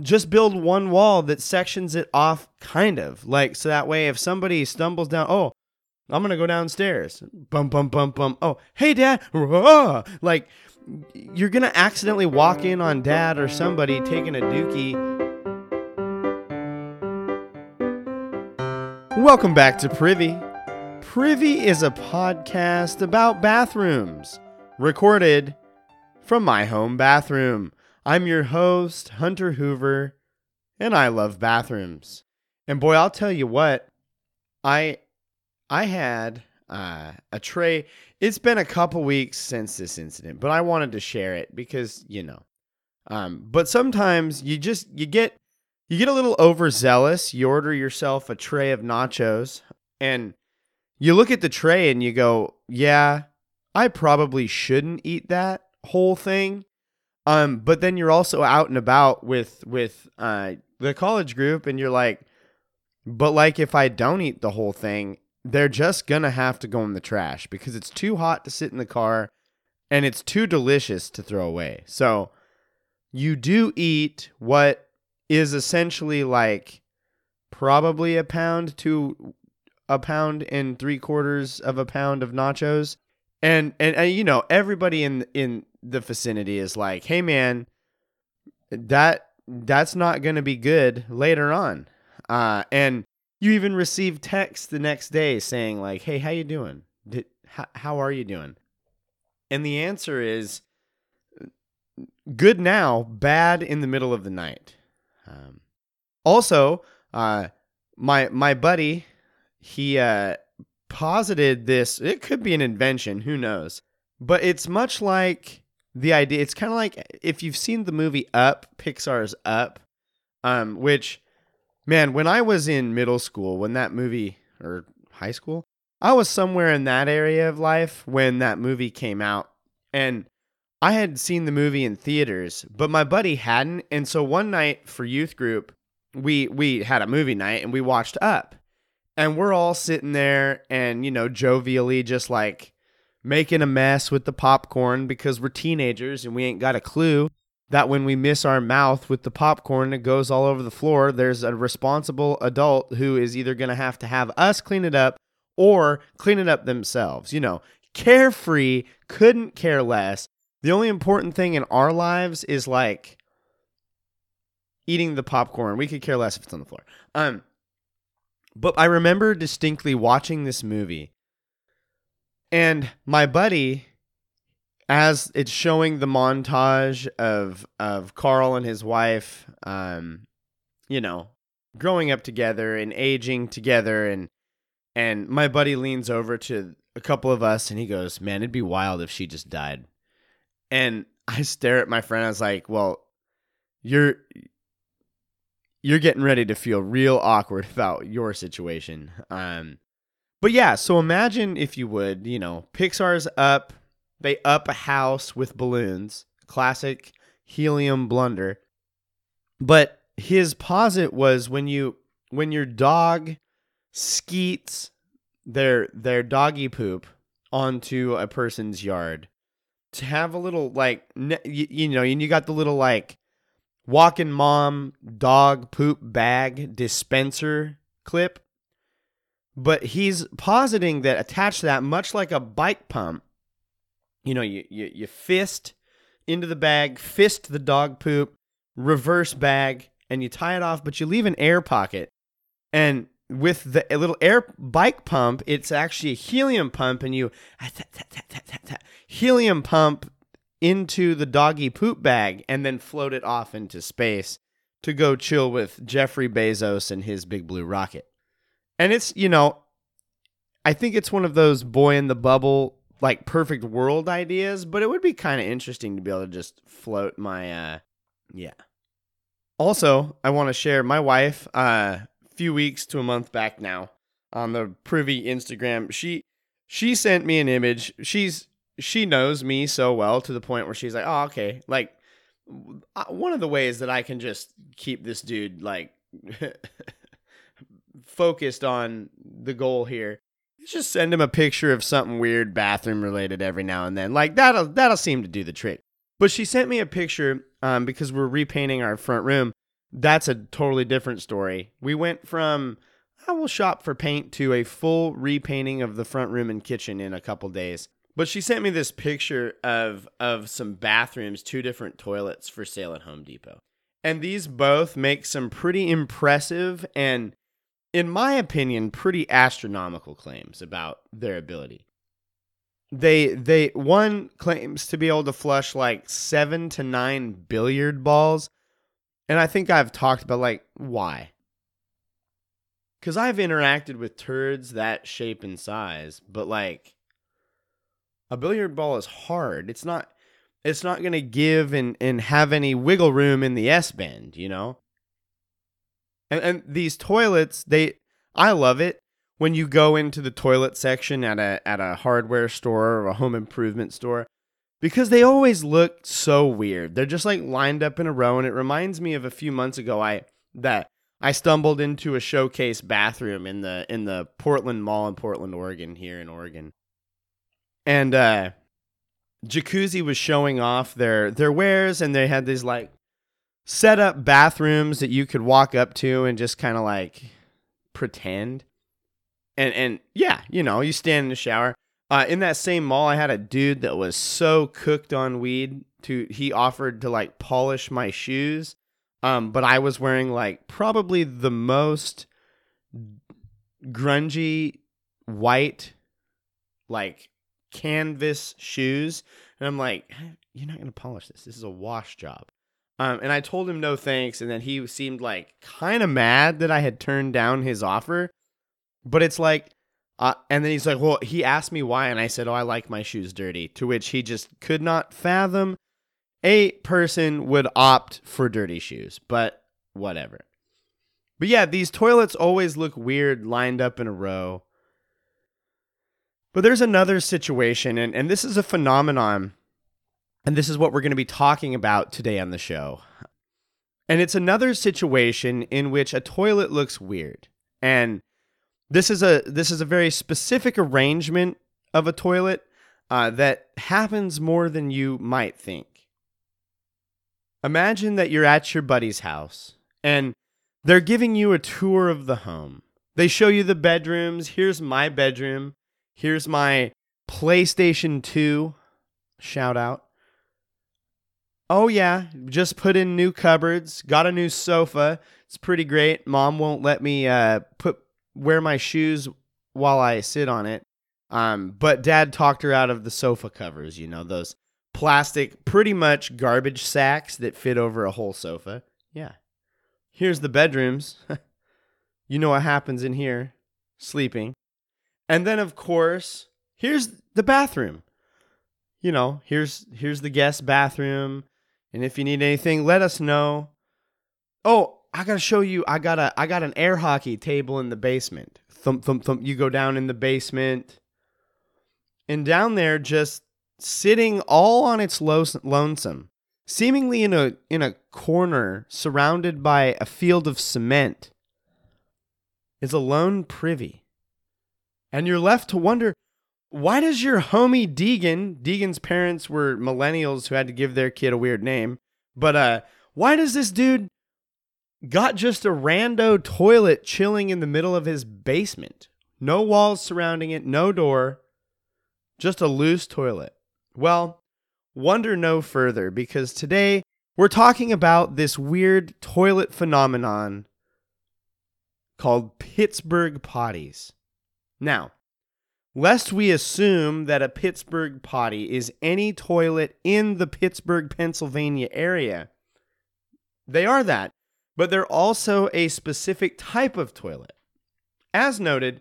just build one wall that sections it off kind of. Like so that way if somebody stumbles down oh i'm gonna go downstairs. Bum bum bum bum. Oh hey dad. Like you're gonna accidentally walk in on dad or somebody taking a dookie. Welcome back to privy. Privy is a podcast about bathrooms recorded from my home bathroom I'm your host, Hunter Hoover, and I love bathrooms. And boy, I'll tell you what, I I had uh, a tray. It's been a couple weeks since this incident, but I wanted to share it because you know. Um, but sometimes you just you get you get a little overzealous. You order yourself a tray of nachos, and you look at the tray and you go, "Yeah, I probably shouldn't eat that whole thing." Um, but then you're also out and about with with uh, the college group, and you're like, but like if I don't eat the whole thing, they're just gonna have to go in the trash because it's too hot to sit in the car, and it's too delicious to throw away. So you do eat what is essentially like probably a pound to a pound and three quarters of a pound of nachos and, and and you know everybody in in the vicinity is like, "Hey man, that that's not going to be good later on." Uh, and you even receive text the next day saying like, "Hey, how you doing? Did, how, how are you doing?" And the answer is good now, bad in the middle of the night. Um, also, uh, my my buddy, he uh, posited this. It could be an invention, who knows? But it's much like the idea. It's kind of like if you've seen the movie Up, Pixar's Up, um, which, man, when I was in middle school, when that movie or high school, I was somewhere in that area of life when that movie came out, and I had seen the movie in theaters, but my buddy hadn't. And so one night for youth group, we we had a movie night and we watched Up and we're all sitting there and you know jovially just like making a mess with the popcorn because we're teenagers and we ain't got a clue that when we miss our mouth with the popcorn it goes all over the floor. There's a responsible adult who is either going to have to have us clean it up or clean it up themselves you know. Carefree couldn't care less. The only important thing in our lives is like eating the popcorn. We could care less if it's on the floor. Um but I remember distinctly watching this movie, and my buddy, as it's showing the montage of of Carl and his wife, um, you know, growing up together and aging together, and and my buddy leans over to a couple of us and he goes, "Man, it'd be wild if she just died." And I stare at my friend. I was like, "Well, you're you're getting ready to feel real awkward about your situation. Um, but yeah, so imagine if you would, you know, Pixar's up, they up a house with balloons, classic helium blunder. But his posit was when you when your dog skeets their their doggy poop onto a person's yard to have a little like you, you know and you got the little like walking mom dog poop bag dispenser clip. But he's positing that attached to that, much like a bike pump, you know, you, you, you fist into the bag, fist the dog poop, reverse bag, and you tie it off, but you leave an air pocket. And with the little air bike pump, it's actually a helium pump, and you helium pump into the doggy poop bag and then float it off into space to go chill with Jeffrey Bezos and his big blue rocket. And it's, you know, I think it's one of those boy in the bubble, like perfect world ideas, but it would be kind of interesting to be able to just float my, uh, yeah. Also, I want to share my wife, uh, a few weeks to a month back now on the privy Instagram. She, she sent me an image. She's she knows me so well to the point where she's like, "Oh, okay." Like uh, one of the ways that I can just keep this dude like focused on the goal here just send him a picture of something weird bathroom related every now and then. Like that'll that'll seem to do the trick. But she sent me a picture um, because we're repainting our front room that's a totally different story. We went from I will shop for paint to a full repainting of the front room and kitchen in a couple days. But she sent me this picture of of some bathrooms, two different toilets for sale at Home Depot. And these both make some pretty impressive and in my opinion pretty astronomical claims about their ability. They they one claims to be able to flush like 7 to 9 billiard balls. And I think I've talked about like why? Cuz I've interacted with turds that shape and size, but like a billiard ball is hard. It's not it's not to give and and have any wiggle room in the S bend, you know? And and these toilets, they I love it when you go into the toilet section at a at a hardware store or a home improvement store because they always look so weird. They're just like lined up in a row and it reminds me of a few months ago I that I stumbled into a showcase bathroom in the in the Portland Mall in Portland, Oregon here in Oregon and uh jacuzzi was showing off their their wares and they had these like set up bathrooms that you could walk up to and just kind of like pretend and and yeah you know you stand in the shower uh, in that same mall i had a dude that was so cooked on weed to he offered to like polish my shoes um but i was wearing like probably the most grungy white like canvas shoes. And I'm like, you're not to polish this. This is a wash job. Um, and I told him no thanks. And then he seemed like kind of mad that I had turned down his offer. But it's like, uh, and then he's like, well, he asked me why. And I said, oh, I like my shoes dirty. To which he just could not fathom a person would opt for dirty shoes. But whatever. But yeah, these toilets always look weird lined up in a row. But there's another situation, and, and this is a phenomenon, and this is what we're going to be talking about today on the show. And it's another situation in which a toilet looks weird. And this is a this is a very specific arrangement of a toilet uh, that happens more than you might think. Imagine that you're at your buddy's house and they're giving you a tour of the home. They show you the bedrooms. Here's my bedroom. Here's my PlayStation 2 shout out. Oh, yeah, just put in new cupboards, got a new sofa. It's pretty great. Mom won't let me uh, put wear my shoes while I sit on it. Um, but dad talked her out of the sofa covers, you know, those plastic, pretty much garbage sacks that fit over a whole sofa. Yeah. Here's the bedrooms. you know what happens in here sleeping. And then of course, here's the bathroom. You know, here's here's the guest bathroom. And if you need anything, let us know. Oh, I gotta show you. I got a I got an air hockey table in the basement. Thump thump thump. You go down in the basement, and down there, just sitting all on its lo- lonesome, seemingly in a in a corner, surrounded by a field of cement, is a lone privy. And you're left to wonder why does your homie Deegan, Deegan's parents were millennials who had to give their kid a weird name, but uh why does this dude got just a rando toilet chilling in the middle of his basement? No walls surrounding it, no door, just a loose toilet. Well, wonder no further because today we're talking about this weird toilet phenomenon called Pittsburgh potties. Now, lest we assume that a Pittsburgh potty is any toilet in the Pittsburgh, Pennsylvania area, they are that, but they're also a specific type of toilet. As noted,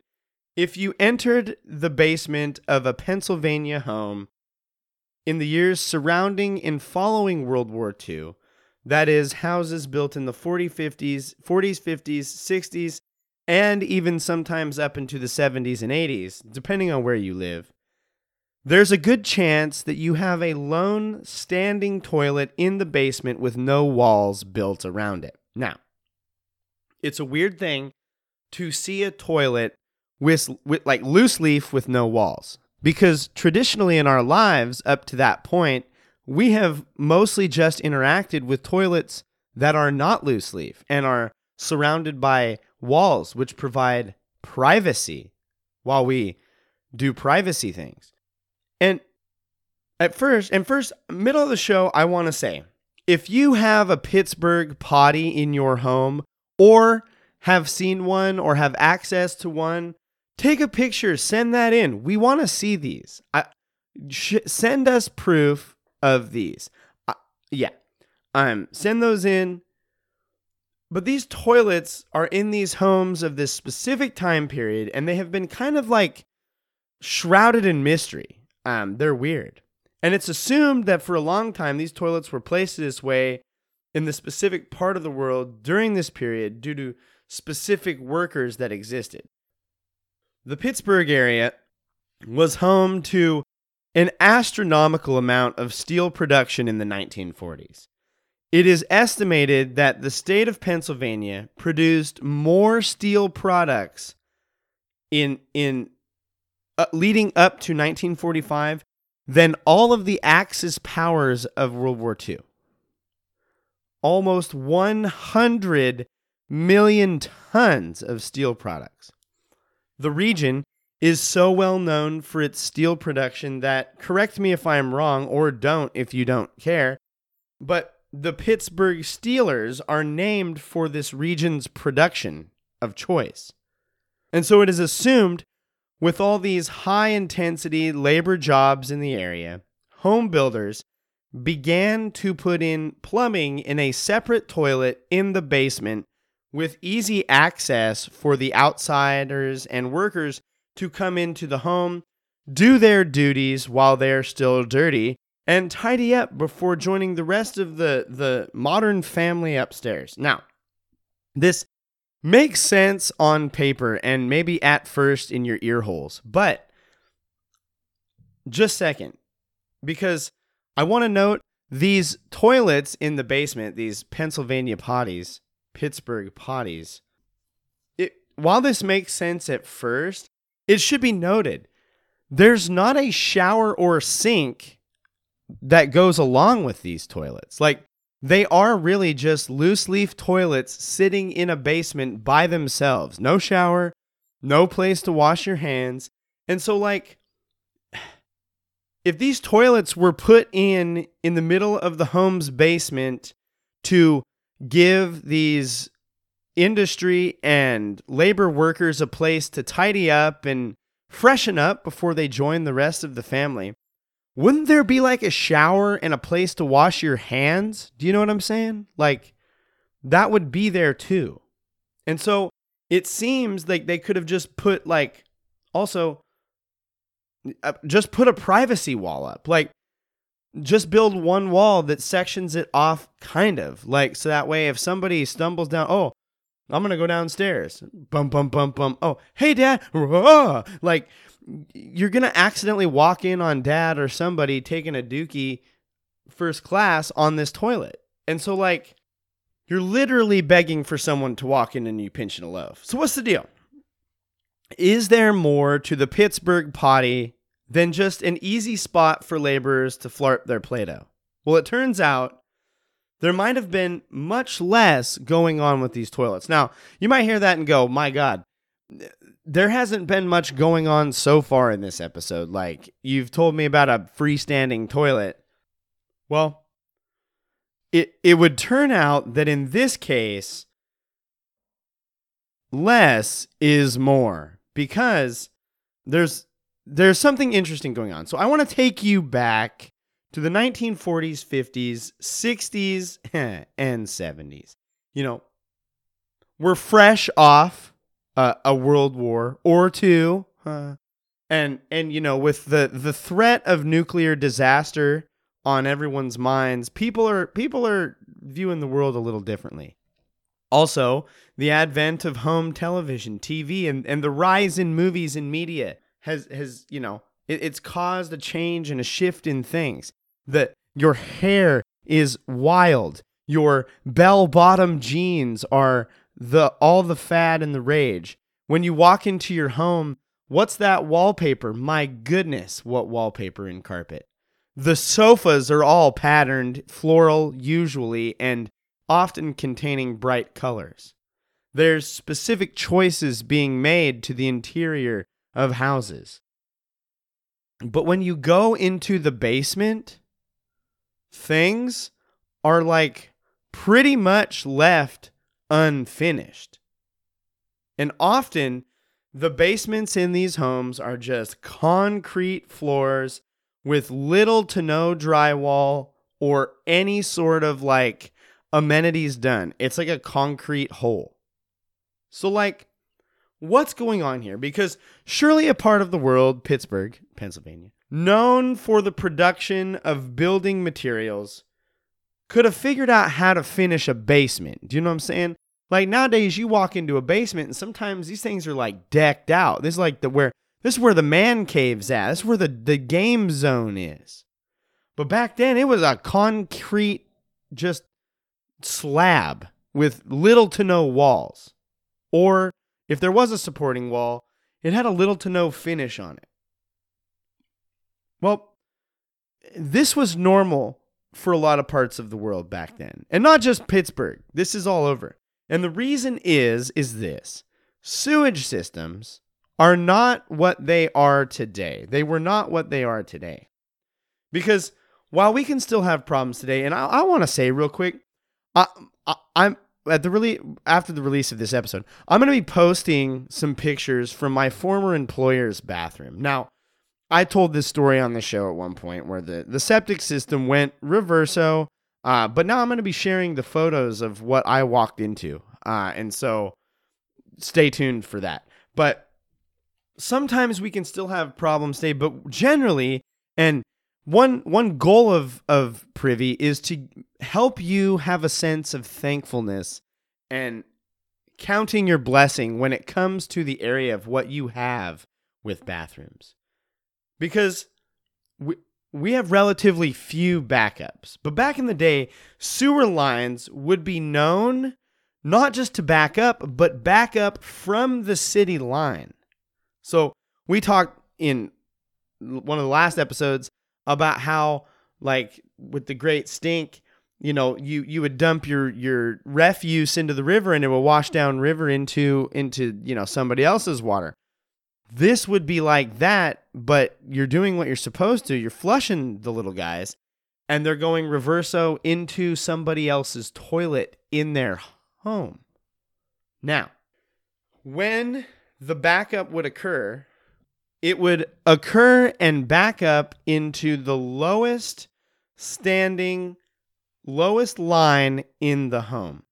if you entered the basement of a Pennsylvania home in the years surrounding and following World War II, that is, houses built in the 40s, 50s, 40s, 50s, 60s, and even sometimes up into the 70s and 80s, depending on where you live, there's a good chance that you have a lone standing toilet in the basement with no walls built around it. Now, it's a weird thing to see a toilet with, with like loose leaf with no walls because traditionally in our lives up to that point, we have mostly just interacted with toilets that are not loose leaf and are surrounded by walls which provide privacy while we do privacy things. And at first, and first, middle of the show, I want to say if you have a Pittsburgh potty in your home or have seen one or have access to one, take a picture, send that in. We want to see these. I, sh- send us proof of these. Uh, yeah. Um, send those in. But these toilets are in these homes of this specific time period, and they have been kind of like shrouded in mystery. Um, they're weird. And it's assumed that for a long time, these toilets were placed this way in the specific part of the world during this period due to specific workers that existed. The Pittsburgh area was home to an astronomical amount of steel production in the 1940s. It is estimated that the state of Pennsylvania produced more steel products in in uh, leading up to 1945 than all of the Axis powers of World War II. Almost 100 million tons of steel products. The region is so well known for its steel production that, correct me if I'm wrong, or don't if you don't care, but the Pittsburgh Steelers are named for this region's production of choice. And so it is assumed with all these high intensity labor jobs in the area, home builders began to put in plumbing in a separate toilet in the basement with easy access for the outsiders and workers to come into the home, do their duties while they're still dirty, and tidy up before joining the rest of the, the modern family upstairs. Now, this makes sense on paper and maybe at first in your ear holes, but just second, because I want to note these toilets in the basement, these Pennsylvania potties, Pittsburgh potties. It, while this makes sense at first, it should be noted there's not a shower or sink that goes along with these toilets. Like they are really just loose leaf toilets sitting in a basement by themselves. No shower, no place to wash your hands. And so like if these toilets were put in in the middle of the home's basement to give these industry and labor workers a place to tidy up and freshen up before they join the rest of the family, wouldn't there be like a shower and a place to wash your hands? Do you know what I'm saying? Like that would be there too. And so it seems like they could have just put like also uh, just put a privacy wall up. Like just build one wall that sections it off kind of. Like so that way if somebody stumbles down, oh, I'm going to go downstairs. Bum bum bum bum. Oh, hey dad. Like you're going to accidentally walk in on dad or somebody taking a dookie first class on this toilet. And so, like, you're literally begging for someone to walk in and you pinch in a loaf. So, what's the deal? Is there more to the Pittsburgh potty than just an easy spot for laborers to flirt their Play Doh? Well, it turns out there might have been much less going on with these toilets. Now, you might hear that and go, my God, there hasn't been much going on so far in this episode. Like, you've told me about a freestanding toilet. Well, it, it would turn out that in this case, less is more because there's there's something interesting going on. So I want to take you back to the 1940s, 50s, 60s, and 70s. You know, we're fresh off uh, a world war or two, uh, and and you know with the the threat of nuclear disaster on everyone's minds, people are people are viewing the world a little differently. Also, the advent of home television, TV, and, and the rise in movies and media has has you know it, it's caused a change and a shift in things. That your hair is wild, your bell bottom jeans are the all the fad and the rage. When you walk into your home, what's that wallpaper? My goodness, what wallpaper and carpet. The sofas are all patterned floral usually and often containing bright colors. There's specific choices being made to the interior of houses. But when you go into the basement, things are like pretty much left unfinished. And often the basements in these homes are just concrete floors with little to no drywall or any sort of like amenities done. It's like a concrete hole. So, like, what's going on here? Because surely a part of the world, Pittsburgh, Pennsylvania, known for the production of building materials, could have figured out how to finish a basement. Do you know what I'm saying? Like nowadays, you walk into a basement and sometimes these things are like decked out. This is like the where this is where the man cave's at. This is where the, the game zone is. But back then, it was a concrete, just slab with little to no walls. Or if there was a supporting wall, it had a little to no finish on it. Well, this was normal for a lot of parts of the world back then. And not just Pittsburgh. This is all over. And the reason is is this. Sewage systems are not what they are today. They were not what they are today. Because while we can still have problems today, and I, I want to say real quick, I, I, I'm at the really after the release of this episode, I'm going to be posting some pictures from my former employer's bathroom. Now, I told this story on the show at one point where the, the septic system went reverso, uh, but now I'm going to be sharing the photos of what I walked into. Uh, and so stay tuned for that. But sometimes we can still have problems today, but generally, and one one goal of of privy is to help you have a sense of thankfulness and counting your blessing when it comes to the area of what you have with bathrooms because we we have relatively few backups. But back in the day sewer lines would be known not just to back up but back up from the city line. So we talked in one of the last episodes about how like with the great stink you know you you would dump your your refuse into the river and it will wash down river into into you know somebody else's water this would be like that but you're doing what you're supposed to you're flushing the little guys and they're going reverso into somebody else's toilet in their home now when the backup would occur it would occur and back up into the lowest standing, lowest line in the home.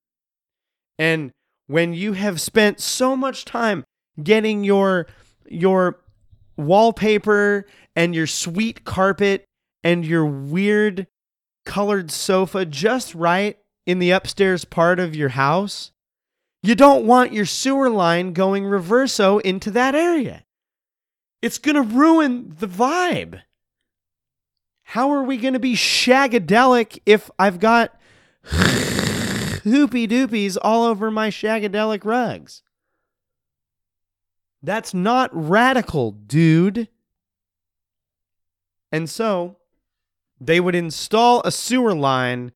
And when you have spent so much time getting your your wallpaper and your sweet carpet and your weird colored sofa just right in the upstairs part of your house, you don't want your sewer line going reverso into that area. It's going to ruin the vibe. How are we going to be shagadelic if I've got hoopy doopies all over my shagadelic rugs? That's not radical, dude. And so they would install a sewer line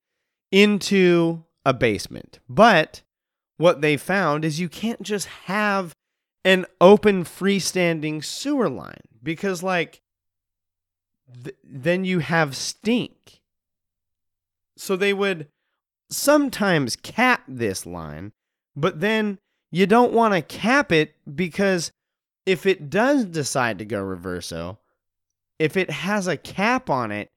into a basement. But what they found is you can't just have an open freestanding sewer line because like th- then you have stink. So they would sometimes cap this line, but then you don't want to cap it because if it does decide to go reverso, if it has a cap on it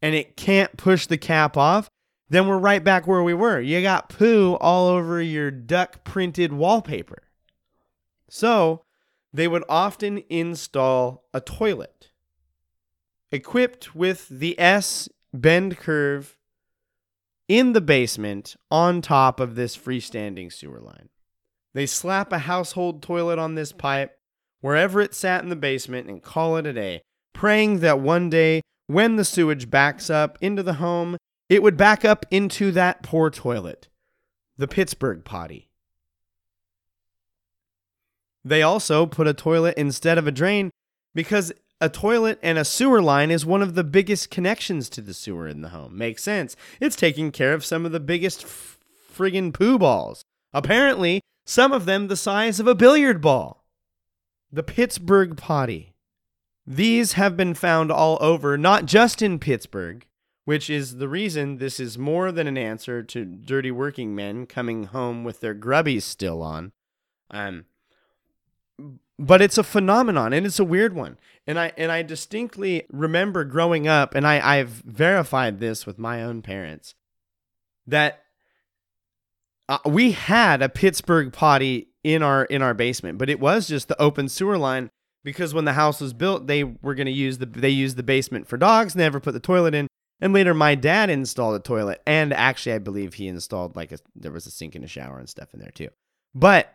and it can't push the cap off, then we're right back where we were. You got poo all over your duck printed wallpaper. So they would often install a toilet equipped with the S bend curve in the basement on top of this freestanding sewer line. They slap a household toilet on this pipe wherever it sat in the basement and call it a day, praying that one day when the sewage backs up into the home, it would back up into that poor toilet, the Pittsburgh potty. They also put a toilet instead of a drain because a toilet and a sewer line is one of the biggest connections to the sewer in the home. Makes sense. It's taking care of some of the biggest f- friggin' poo balls. Apparently, some of them the size of a billiard ball. The Pittsburgh potty. These have been found all over, not just in Pittsburgh, which is the reason this is more than an answer to dirty working men coming home with their grubbies still on. Um, but it's a phenomenon and it's a weird one. And I and I distinctly remember growing up, and I, I've verified this with my own parents, that uh, we had a Pittsburgh potty in our in our basement, but it was just the open sewer line because when the house was built, they were going to use the they used the basement for dogs, never put the toilet in. And later, my dad installed a toilet, and actually, I believe he installed like a there was a sink and a shower and stuff in there too. But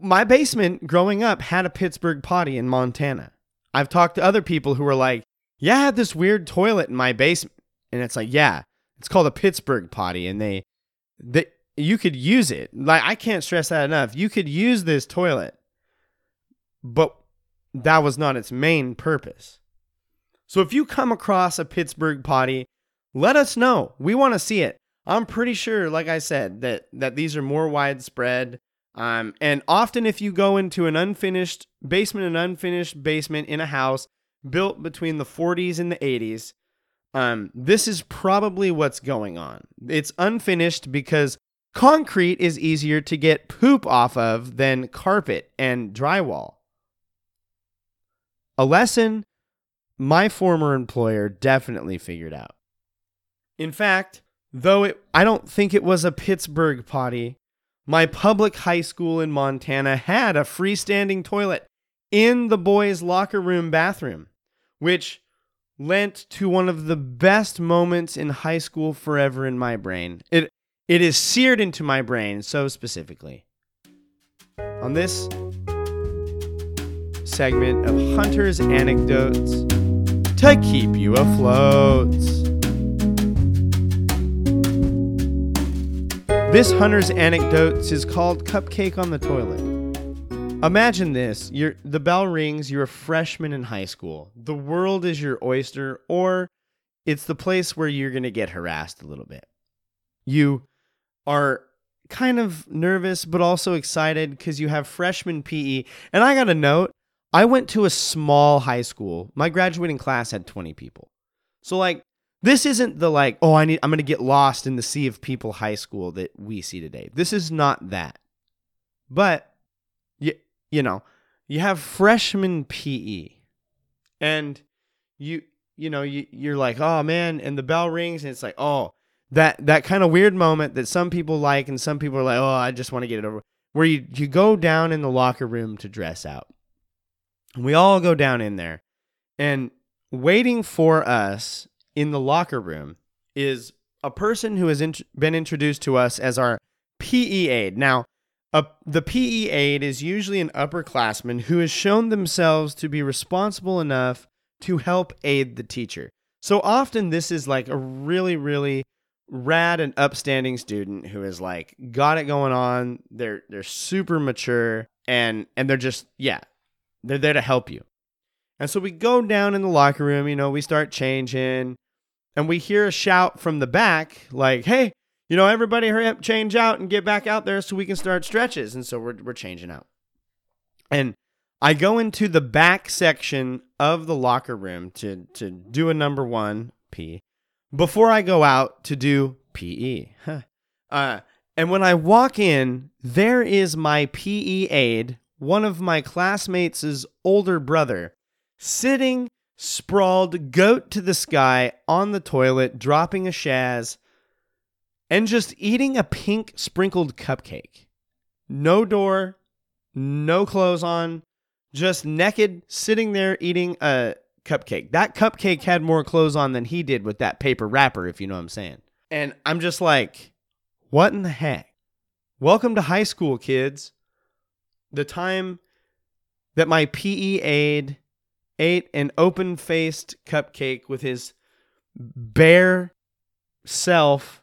my basement growing up had a Pittsburgh potty in Montana. I've talked to other people who were like, "Yeah, I had this weird toilet in my basement," and it's like, "Yeah, it's called a Pittsburgh potty," and they, they, you could use it. Like I can't stress that enough. You could use this toilet, but that was not its main purpose. So if you come across a Pittsburgh potty, let us know. We want to see it. I'm pretty sure, like I said, that that these are more widespread. Um, and often, if you go into an unfinished basement, an unfinished basement in a house built between the 40s and the 80s, um, this is probably what's going on. It's unfinished because concrete is easier to get poop off of than carpet and drywall. A lesson my former employer definitely figured out. In fact, though it, I don't think it was a Pittsburgh potty, my public high school in Montana had a freestanding toilet in the boys' locker room bathroom, which lent to one of the best moments in high school forever in my brain. It it is seared into my brain so specifically. On this segment of Hunter's anecdotes to keep you afloat. This hunter's anecdotes is called Cupcake on the Toilet. Imagine this, you're, the bell rings, you're a freshman in high school. The world is your oyster, or it's the place where you're going to get harassed a little bit. You are kind of nervous, but also excited because you have freshman PE. And I got a note I went to a small high school. My graduating class had 20 people. So like this isn't the like, oh, I need I'm going to get lost in the sea of people high school that we see today. This is not that. But you you know, you have freshman PE. And you you know, you you're like, "Oh man," and the bell rings and it's like, "Oh, that that kind of weird moment that some people like and some people are like, "Oh, I just want to get it over." Where you you go down in the locker room to dress out. We all go down in there. And waiting for us in the locker room is a person who has int- been introduced to us as our PE aide. Now, a, the PE aide is usually an upperclassman who has shown themselves to be responsible enough to help aid the teacher. So often, this is like a really, really rad and upstanding student who is like got it going on. They're they're super mature and and they're just yeah they're there to help you. And so we go down in the locker room, you know, we start changing, and we hear a shout from the back, like, hey, you know, everybody hurry up, change out and get back out there so we can start stretches. And so we're, we're changing out. And I go into the back section of the locker room to, to do a number one P before I go out to do PE. uh, and when I walk in, there is my PE aide one of my classmates' older brother, sitting sprawled goat to the sky on the toilet, dropping a shaz, and just eating a pink sprinkled cupcake. No door, no clothes on, just naked, sitting there eating a cupcake. That cupcake had more clothes on than he did with that paper wrapper, if you know what I'm saying. And I'm just like, what in the heck? Welcome to high school, kids the time that my PE aide ate an open faced cupcake with his bare self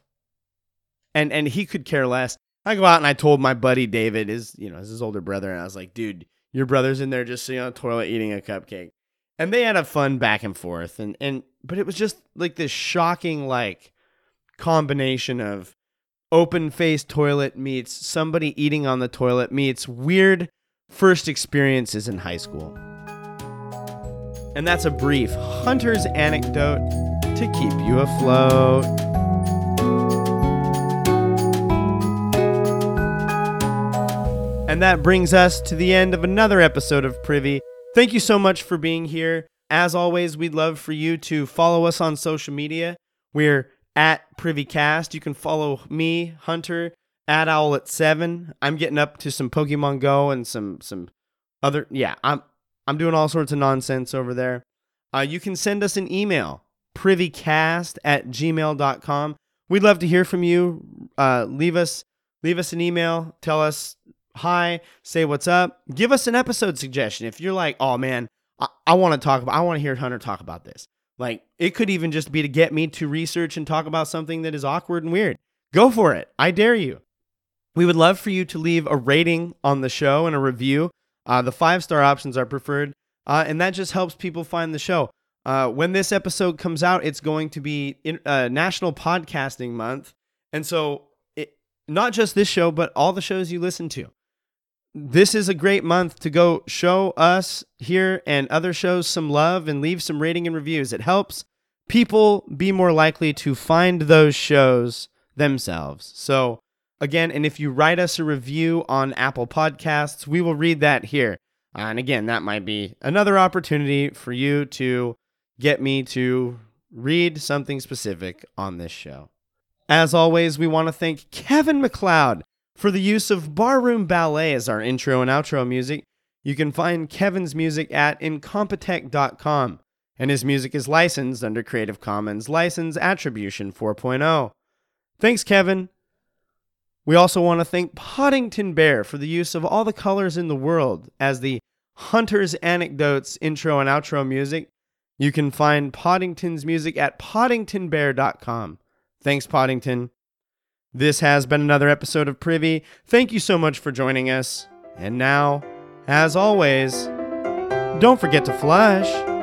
and and he could care less. I go out and I told my buddy David, his you know, his older brother, and I was like, dude, your brother's in there just sitting on the toilet eating a cupcake. And they had a fun back and forth and and but it was just like this shocking like combination of open faced toilet meets somebody eating on the toilet meets weird first experiences in high school. And that's a brief hunter's anecdote to keep you afloat. And that brings us to the end of another episode of Privy. Thank you so much for being here. As always, we'd love for you to follow us on social media. We're at PrivyCast. You can follow me, Hunter, at Owl at Seven. I'm getting up to some Pokemon Go and some some other yeah, I'm I'm doing all sorts of nonsense over there. Uh, you can send us an email, privycast at gmail.com. We'd love to hear from you. Uh, leave us leave us an email. Tell us hi, say what's up. Give us an episode suggestion. If you're like, oh man, I, I want to talk about I want to hear Hunter talk about this. Like it could even just be to get me to research and talk about something that is awkward and weird. Go for it. I dare you. We would love for you to leave a rating on the show and a review. Uh, the five star options are preferred, uh, and that just helps people find the show. Uh, when this episode comes out, it's going to be in, uh, National Podcasting Month. And so, it, not just this show, but all the shows you listen to. This is a great month to go show us here and other shows some love and leave some rating and reviews. It helps people be more likely to find those shows themselves. So, again, and if you write us a review on Apple Podcasts, we will read that here. Uh, and again, that might be another opportunity for you to get me to read something specific on this show. As always, we want to thank Kevin MacLeod for the use of Barroom Ballet as our intro and outro music. You can find Kevin's music at incompetech.com, and his music is licensed under Creative Commons License Attribution 4.0. Thanks, Kevin. We also want to thank Poddington Bear for the use of all the colors in the world as the Hunter's Anecdotes intro and outro music. You can find Poddington's music at poddingtonbear.com. Thanks, Poddington. This has been another episode of Privy. Thank you so much for joining us. And now, as always, don't forget to flush.